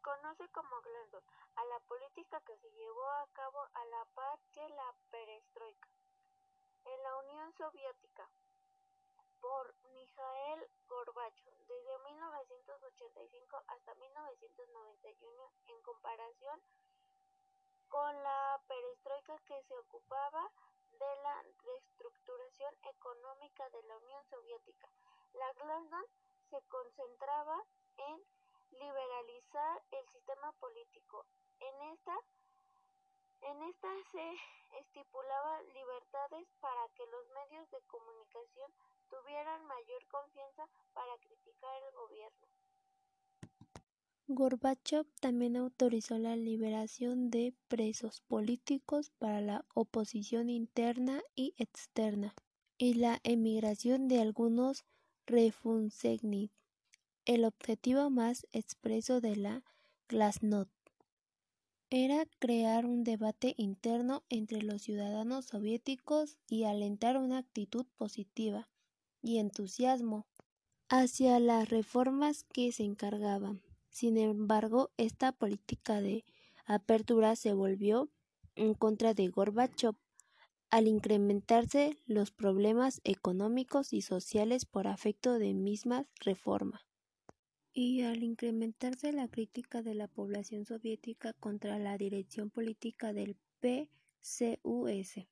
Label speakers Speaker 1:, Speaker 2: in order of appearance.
Speaker 1: conoce como Glasnost a la política que se llevó a cabo a la par que la perestroika en la Unión Soviética por Mikhail Gorbachev desde 1985 hasta 1991 en comparación con la perestroika que se ocupaba de la reestructuración económica de la Unión Soviética. La Glasnost se concentraba en liberalizar el sistema político. En esta, en esta se estipulaba libertades para que los medios de comunicación tuvieran mayor confianza para criticar el gobierno.
Speaker 2: Gorbachev también autorizó la liberación de presos políticos para la oposición interna y externa y la emigración de algunos refugiados. El objetivo más expreso de la Glasnost era crear un debate interno entre los ciudadanos soviéticos y alentar una actitud positiva y entusiasmo hacia las reformas que se encargaban. Sin embargo, esta política de apertura se volvió en contra de Gorbachev al incrementarse los problemas económicos y sociales por efecto de mismas reformas y al incrementarse la crítica de la población soviética contra la dirección política del PCUS.